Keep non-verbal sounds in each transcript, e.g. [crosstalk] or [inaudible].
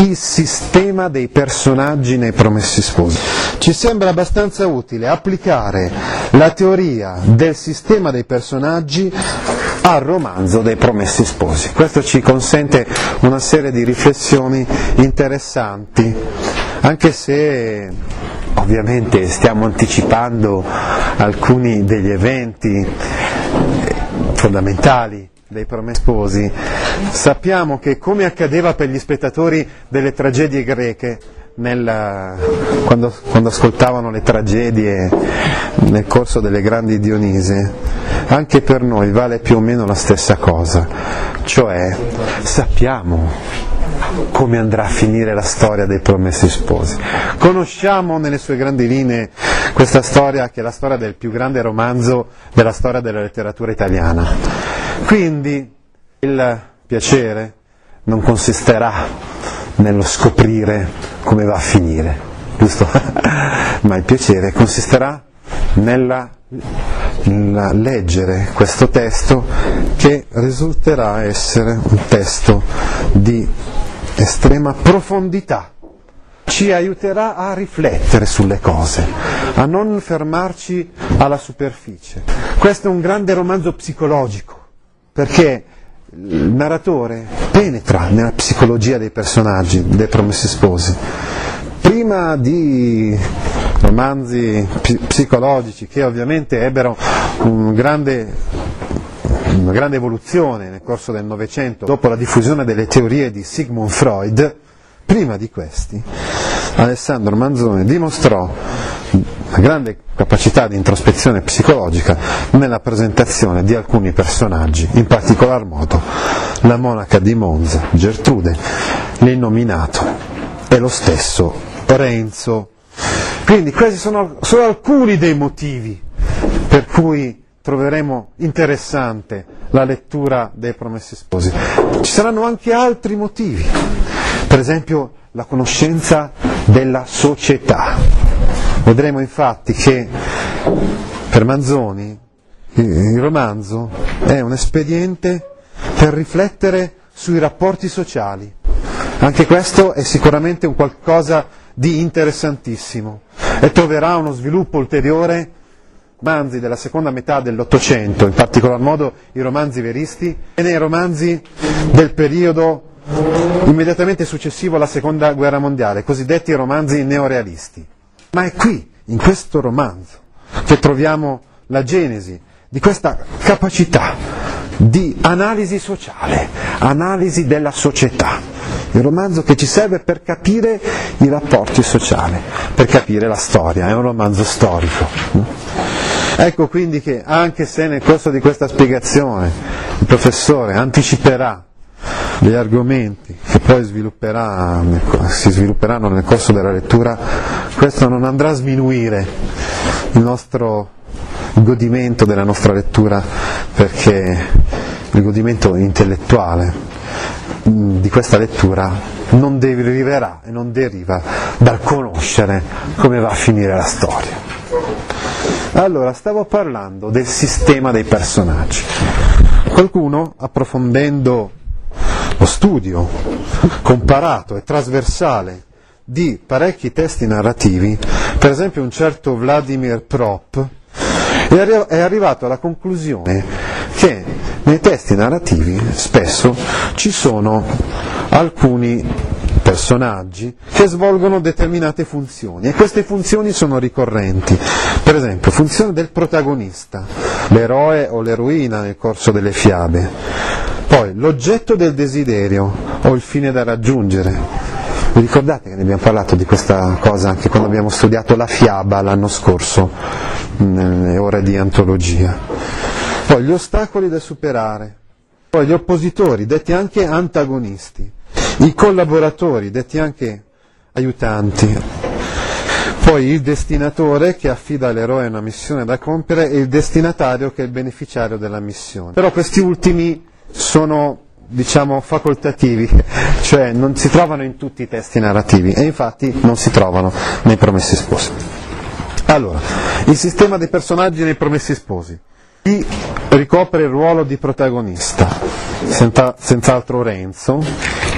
Il sistema dei personaggi nei Promessi Sposi. Ci sembra abbastanza utile applicare la teoria del sistema dei personaggi al romanzo dei Promessi Sposi. Questo ci consente una serie di riflessioni interessanti, anche se ovviamente stiamo anticipando alcuni degli eventi fondamentali dei Promessi Sposi, sappiamo che come accadeva per gli spettatori delle tragedie greche, nel, quando, quando, ascoltavano le tragedie nel corso delle grandi Dionise, anche per noi vale più o meno la stessa cosa, cioè sappiamo come andrà a finire la storia dei promessi sposi. Conosciamo nelle sue grandi linee questa storia che è la storia del più grande romanzo della storia della letteratura italiana. Quindi il piacere non consisterà nello scoprire come va a finire, giusto? [laughs] Ma il piacere consisterà nella, leggere questo testo che risulterà essere un testo di estrema profondità. Ci aiuterà a riflettere sulle cose, a non fermarci alla superficie. Questo è un grande romanzo psicologico, perché il narratore penetra nella psicologia dei personaggi, dei promessi sposi. Prima di romanzi psicologici che ovviamente ebbero un grande, una grande evoluzione nel corso del Novecento, dopo la diffusione delle teorie di Sigmund Freud, prima di questi Alessandro Manzoni dimostrò una grande capacità di introspezione psicologica nella presentazione di alcuni personaggi, in particolar modo la monaca di Monza, Gertrude, l'innominato e lo stesso Renzo. Quindi questi sono solo alcuni dei motivi per cui troveremo interessante la lettura dei Promessi Sposi. Ci saranno anche altri motivi, per esempio la conoscenza della società. Vedremo infatti che per Manzoni il romanzo è un espediente per riflettere sui rapporti sociali. Anche questo è sicuramente un qualcosa di interessantissimo e troverà uno sviluppo ulteriore romanzi della seconda metà dell'Ottocento, in particolar modo i romanzi veristi, e nei romanzi del periodo immediatamente successivo alla seconda guerra mondiale, cosiddetti romanzi neorealisti. Ma è qui, in questo romanzo, che troviamo la genesi di questa capacità di analisi sociale, analisi della società. Il romanzo che ci serve per capire i rapporti sociali, per capire la storia, è un romanzo storico. Ecco quindi che anche se nel corso di questa spiegazione il professore anticiperà degli argomenti che poi svilupperà, si svilupperanno nel corso della lettura, questo non andrà a sminuire il nostro godimento della nostra lettura perché il godimento intellettuale di questa lettura non deriverà e non deriva dal conoscere come va a finire la storia. Allora, stavo parlando del sistema dei personaggi. Qualcuno, approfondendo lo studio comparato e trasversale di parecchi testi narrativi, per esempio un certo Vladimir Prop, è arrivato alla conclusione che nei testi narrativi spesso ci sono alcuni personaggi che svolgono determinate funzioni e queste funzioni sono ricorrenti. Per esempio, funzione del protagonista, l'eroe o l'eroina nel corso delle fiabe, poi l'oggetto del desiderio o il fine da raggiungere. Vi ricordate che ne abbiamo parlato di questa cosa anche quando abbiamo studiato la fiaba l'anno scorso, nelle ore di antologia. Poi gli ostacoli da superare, poi gli oppositori, detti anche antagonisti, i collaboratori, detti anche aiutanti, poi il destinatore che affida all'eroe una missione da compiere e il destinatario che è il beneficiario della missione. Però questi ultimi sono diciamo facoltativi, [laughs] cioè non si trovano in tutti i testi narrativi e infatti non si trovano nei promessi sposi. Allora, il sistema dei personaggi nei promessi sposi. Chi ricopre il ruolo di protagonista? Senza, senz'altro Renzo,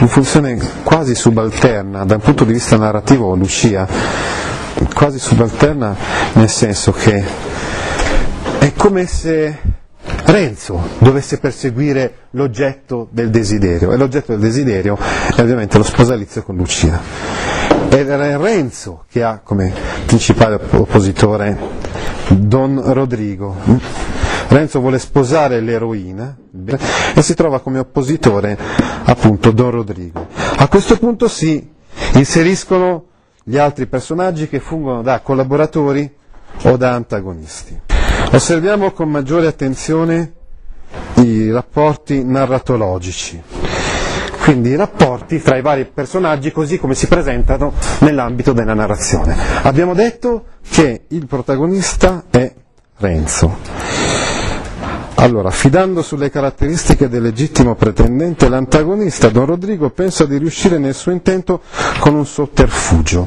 in funzione quasi subalterna dal punto di vista narrativo Lucia, quasi subalterna nel senso che è come se Renzo dovesse perseguire l'oggetto del desiderio e l'oggetto del desiderio è ovviamente lo sposalizio con Lucia. Ed è Renzo che ha come principale oppositore Don Rodrigo. Renzo vuole sposare l'eroina e si trova come oppositore appunto Don Rodrigo. A questo punto si inseriscono gli altri personaggi che fungono da collaboratori o da antagonisti. Osserviamo con maggiore attenzione i rapporti narratologici, quindi i rapporti fra i vari personaggi così come si presentano nell'ambito della narrazione. Abbiamo detto che il protagonista è Renzo. Allora, fidando sulle caratteristiche del legittimo pretendente, l'antagonista Don Rodrigo pensa di riuscire nel suo intento con un sotterfugio,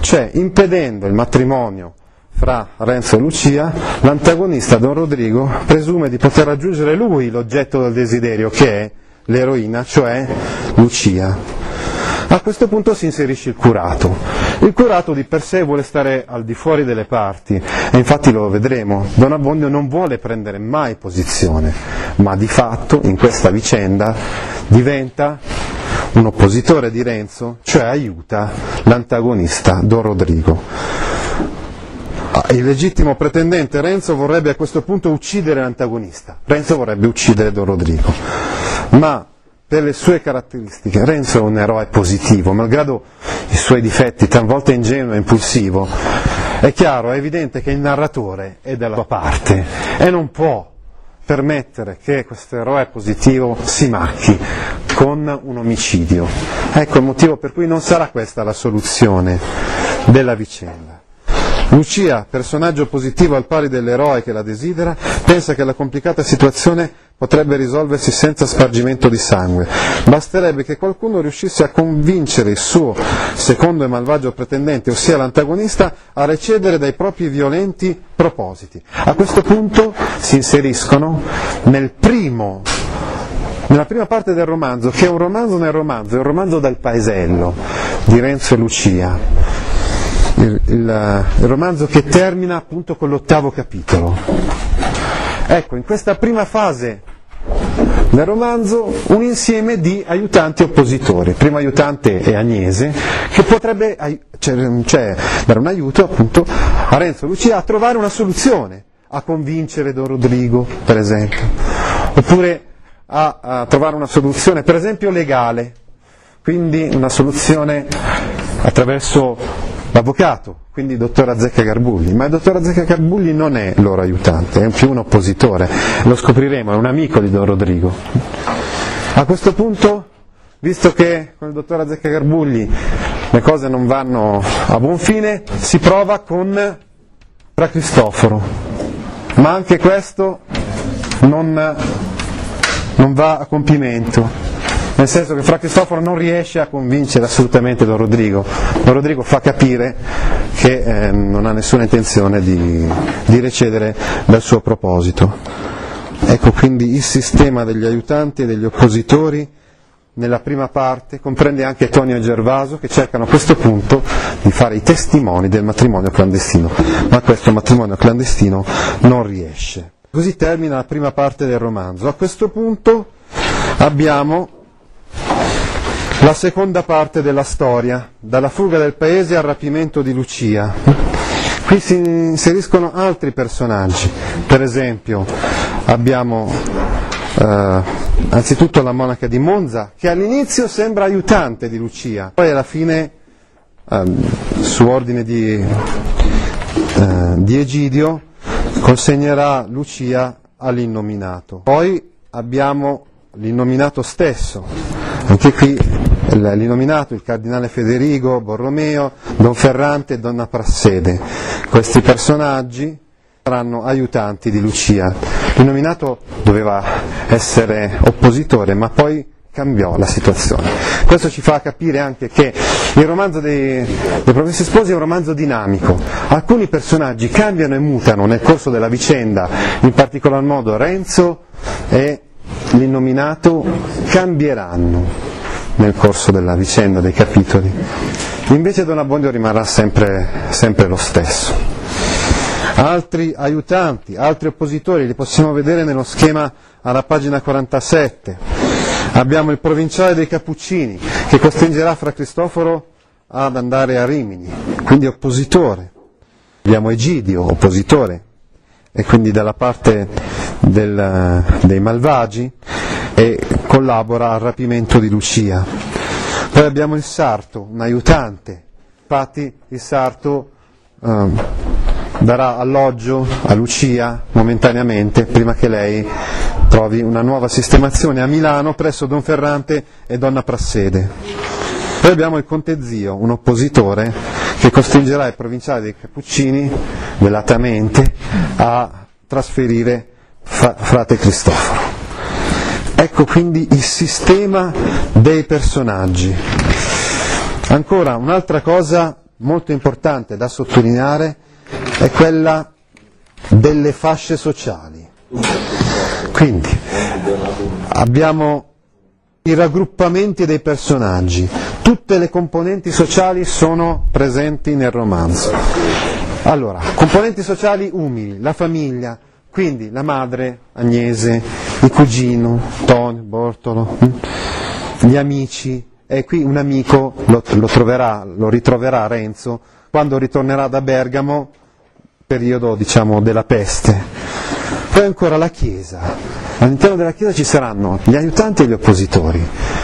cioè impedendo il matrimonio fra Renzo e Lucia, l'antagonista Don Rodrigo presume di poter raggiungere lui l'oggetto del desiderio, che è l'eroina, cioè Lucia. A questo punto si inserisce il curato. Il curato di per sé vuole stare al di fuori delle parti e infatti lo vedremo. Don Abbondio non vuole prendere mai posizione, ma di fatto in questa vicenda diventa un oppositore di Renzo, cioè aiuta l'antagonista Don Rodrigo. Ah, il legittimo pretendente Renzo vorrebbe a questo punto uccidere l'antagonista, Renzo vorrebbe uccidere Don Rodrigo, ma per le sue caratteristiche. Renzo è un eroe positivo, malgrado i suoi difetti, talvolta ingenuo e impulsivo. È chiaro, è evidente che il narratore è dalla sua parte e non può permettere che questo eroe positivo si macchi con un omicidio. Ecco il motivo per cui non sarà questa la soluzione della vicenda. Lucia, personaggio positivo al pari dell'eroe che la desidera, pensa che la complicata situazione potrebbe risolversi senza spargimento di sangue. Basterebbe che qualcuno riuscisse a convincere il suo secondo e malvagio pretendente, ossia l'antagonista, a recedere dai propri violenti propositi. A questo punto si inseriscono nel primo nella prima parte del romanzo, che è un romanzo nel romanzo, è un romanzo del paesello di Renzo e Lucia il, il, il romanzo che termina appunto con l'ottavo capitolo. Ecco, in questa prima fase del romanzo un insieme di aiutanti oppositori. Il primo aiutante è Agnese, che potrebbe cioè, cioè, dare un aiuto appunto a Renzo Lucia a trovare una soluzione, a convincere Don Rodrigo, per esempio, oppure a, a trovare una soluzione, per esempio legale, quindi una soluzione attraverso l'avvocato, quindi il dottor Azzecca Garbugli, ma il dottor Azzecca Garbugli non è loro aiutante, è più un oppositore, lo scopriremo, è un amico di Don Rodrigo. A questo punto, visto che con il dottor Azzecca Garbugli le cose non vanno a buon fine, si prova con Fra Cristoforo, ma anche questo non, non va a compimento nel senso che Fra Cristoforo non riesce a convincere assolutamente Don Rodrigo. Don Rodrigo fa capire che eh, non ha nessuna intenzione di, di recedere dal suo proposito. Ecco quindi il sistema degli aiutanti e degli oppositori nella prima parte comprende anche Tonio e Gervaso che cercano a questo punto di fare i testimoni del matrimonio clandestino, ma questo matrimonio clandestino non riesce. Così termina la prima parte del romanzo. A questo punto abbiamo la seconda parte della storia, dalla fuga del paese al rapimento di Lucia. Qui si inseriscono altri personaggi, per esempio abbiamo eh, anzitutto la monaca di Monza, che all'inizio sembra aiutante di Lucia, poi alla fine, eh, su ordine di, eh, di Egidio, consegnerà Lucia all'innominato. Poi abbiamo l'innominato stesso, anche qui l'inominato, il cardinale Federico Borromeo, Don Ferrante e Donna Prassede. Questi personaggi saranno aiutanti di Lucia. L'inominato doveva essere oppositore, ma poi cambiò la situazione. Questo ci fa capire anche che il romanzo dei, dei Promessi Sposi è un romanzo dinamico. Alcuni personaggi cambiano e mutano nel corso della vicenda, in particolar modo Renzo e l'innominato cambieranno nel corso della vicenda, dei capitoli. Invece Don Abbondio rimarrà sempre, sempre lo stesso. Altri aiutanti, altri oppositori li possiamo vedere nello schema alla pagina 47. Abbiamo il provinciale dei Cappuccini che costringerà Fra Cristoforo ad andare a Rimini, quindi oppositore. Abbiamo Egidio, oppositore, e quindi dalla parte del, dei malvagi e collabora al rapimento di Lucia. Poi abbiamo il sarto, un aiutante, infatti il sarto eh, darà alloggio a Lucia momentaneamente prima che lei trovi una nuova sistemazione a Milano presso Don Ferrante e Donna Prassede. Poi abbiamo il Conte Zio, un oppositore che costringerà il provinciale dei Cappuccini, velatamente, a trasferire fra- frate Cristoforo. Ecco quindi il sistema dei personaggi. Ancora un'altra cosa molto importante da sottolineare è quella delle fasce sociali. Quindi abbiamo i raggruppamenti dei personaggi, tutte le componenti sociali sono presenti nel romanzo. Allora, componenti sociali umili, la famiglia, quindi la madre, Agnese, il cugino, Tonio, Bortolo, hm? gli amici, e qui un amico lo, lo, troverà, lo ritroverà Renzo quando ritornerà da Bergamo, periodo diciamo della peste. Poi ancora la Chiesa. All'interno della Chiesa ci saranno gli aiutanti e gli oppositori,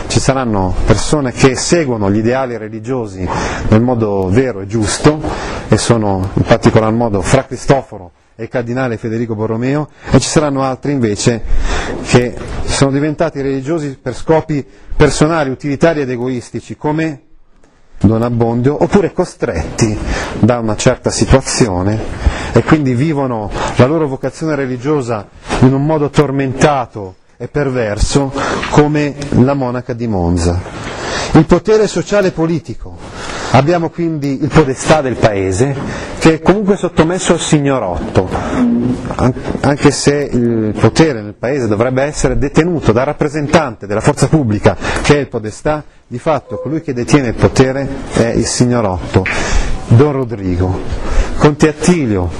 ci saranno persone che seguono gli ideali religiosi nel modo vero e giusto, e sono in particolar modo Fra Cristoforo e il cardinale Federico Borromeo, e ci saranno altri invece che sono diventati religiosi per scopi personali, utilitari ed egoistici, come Don Abbondio, oppure costretti da una certa situazione e quindi vivono la loro vocazione religiosa in un modo tormentato e perverso come la monaca di Monza. Il potere sociale e politico. Abbiamo quindi il podestà del paese che è comunque sottomesso al signorotto, anche se il potere nel paese dovrebbe essere detenuto dal rappresentante della forza pubblica che è il podestà, di fatto colui che detiene il potere è il signorotto, Don Rodrigo. Conte Attilio,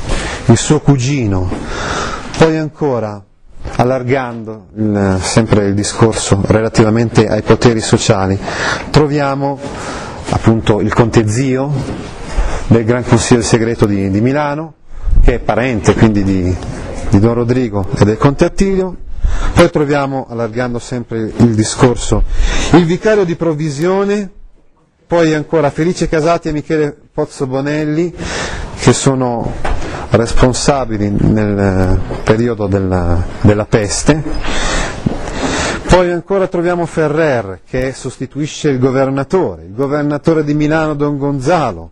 il suo cugino, poi ancora allargando il, sempre il discorso relativamente ai poteri sociali, troviamo appunto il Conte Zio del Gran Consiglio Segreto di, di Milano, che è parente quindi di, di Don Rodrigo e del Conte Attilio, poi troviamo, allargando sempre il discorso, il vicario di provvisione, poi ancora Felice Casati e Michele Pozzo Bonelli, che sono responsabili nel periodo della, della peste. Poi ancora troviamo Ferrer che sostituisce il governatore, il governatore di Milano Don Gonzalo,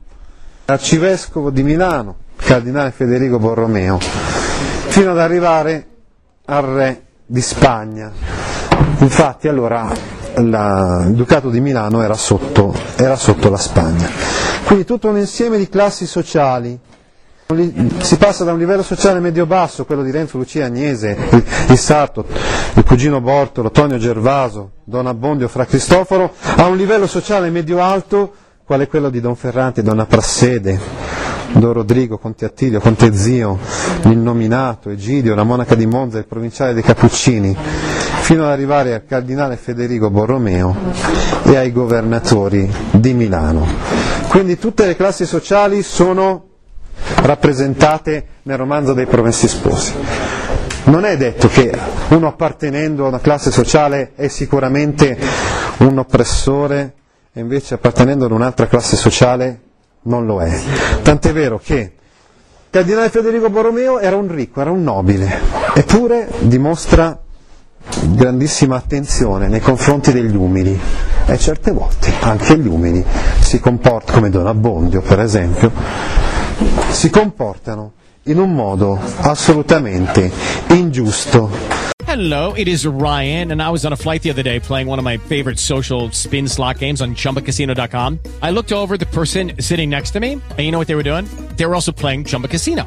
l'arcivescovo di Milano, cardinale Federico Borromeo, fino ad arrivare al re di Spagna. Infatti allora la, il Ducato di Milano era sotto, era sotto la Spagna. Quindi tutto un insieme di classi sociali. Si passa da un livello sociale medio-basso, quello di Renzo, Lucia Agnese, il, Sarto, il cugino Bortolo, Tonio Gervaso, Don Abbondio, Fra Cristoforo, a un livello sociale medio-alto, quale quello di Don Ferrante, Donna Prassede, Don Rodrigo, Conte Attilio, Conte Zio, il nominato, Egidio, la monaca di Monza, il provinciale dei Cappuccini, fino ad arrivare al cardinale Federico Borromeo e ai governatori di Milano. Quindi tutte le classi sociali sono rappresentate nel romanzo dei Promessi Sposi. Non è detto che uno appartenendo a una classe sociale è sicuramente un oppressore e invece appartenendo ad un'altra classe sociale non lo è. Tant'è vero che il cardinale Federico Borromeo era un ricco, era un nobile, eppure dimostra grandissima attenzione nei confronti degli umili e certe volte anche gli umili si comportano, come Don Abbondio per esempio, si comportano in un modo assolutamente ingiusto Hello, it is Ryan, and I was on a flight the other day playing one of my favorite social spin slot games on chumbacasino.com. I looked over the person sitting next to me, and you know what they were doing? They were also playing Chumba Casino.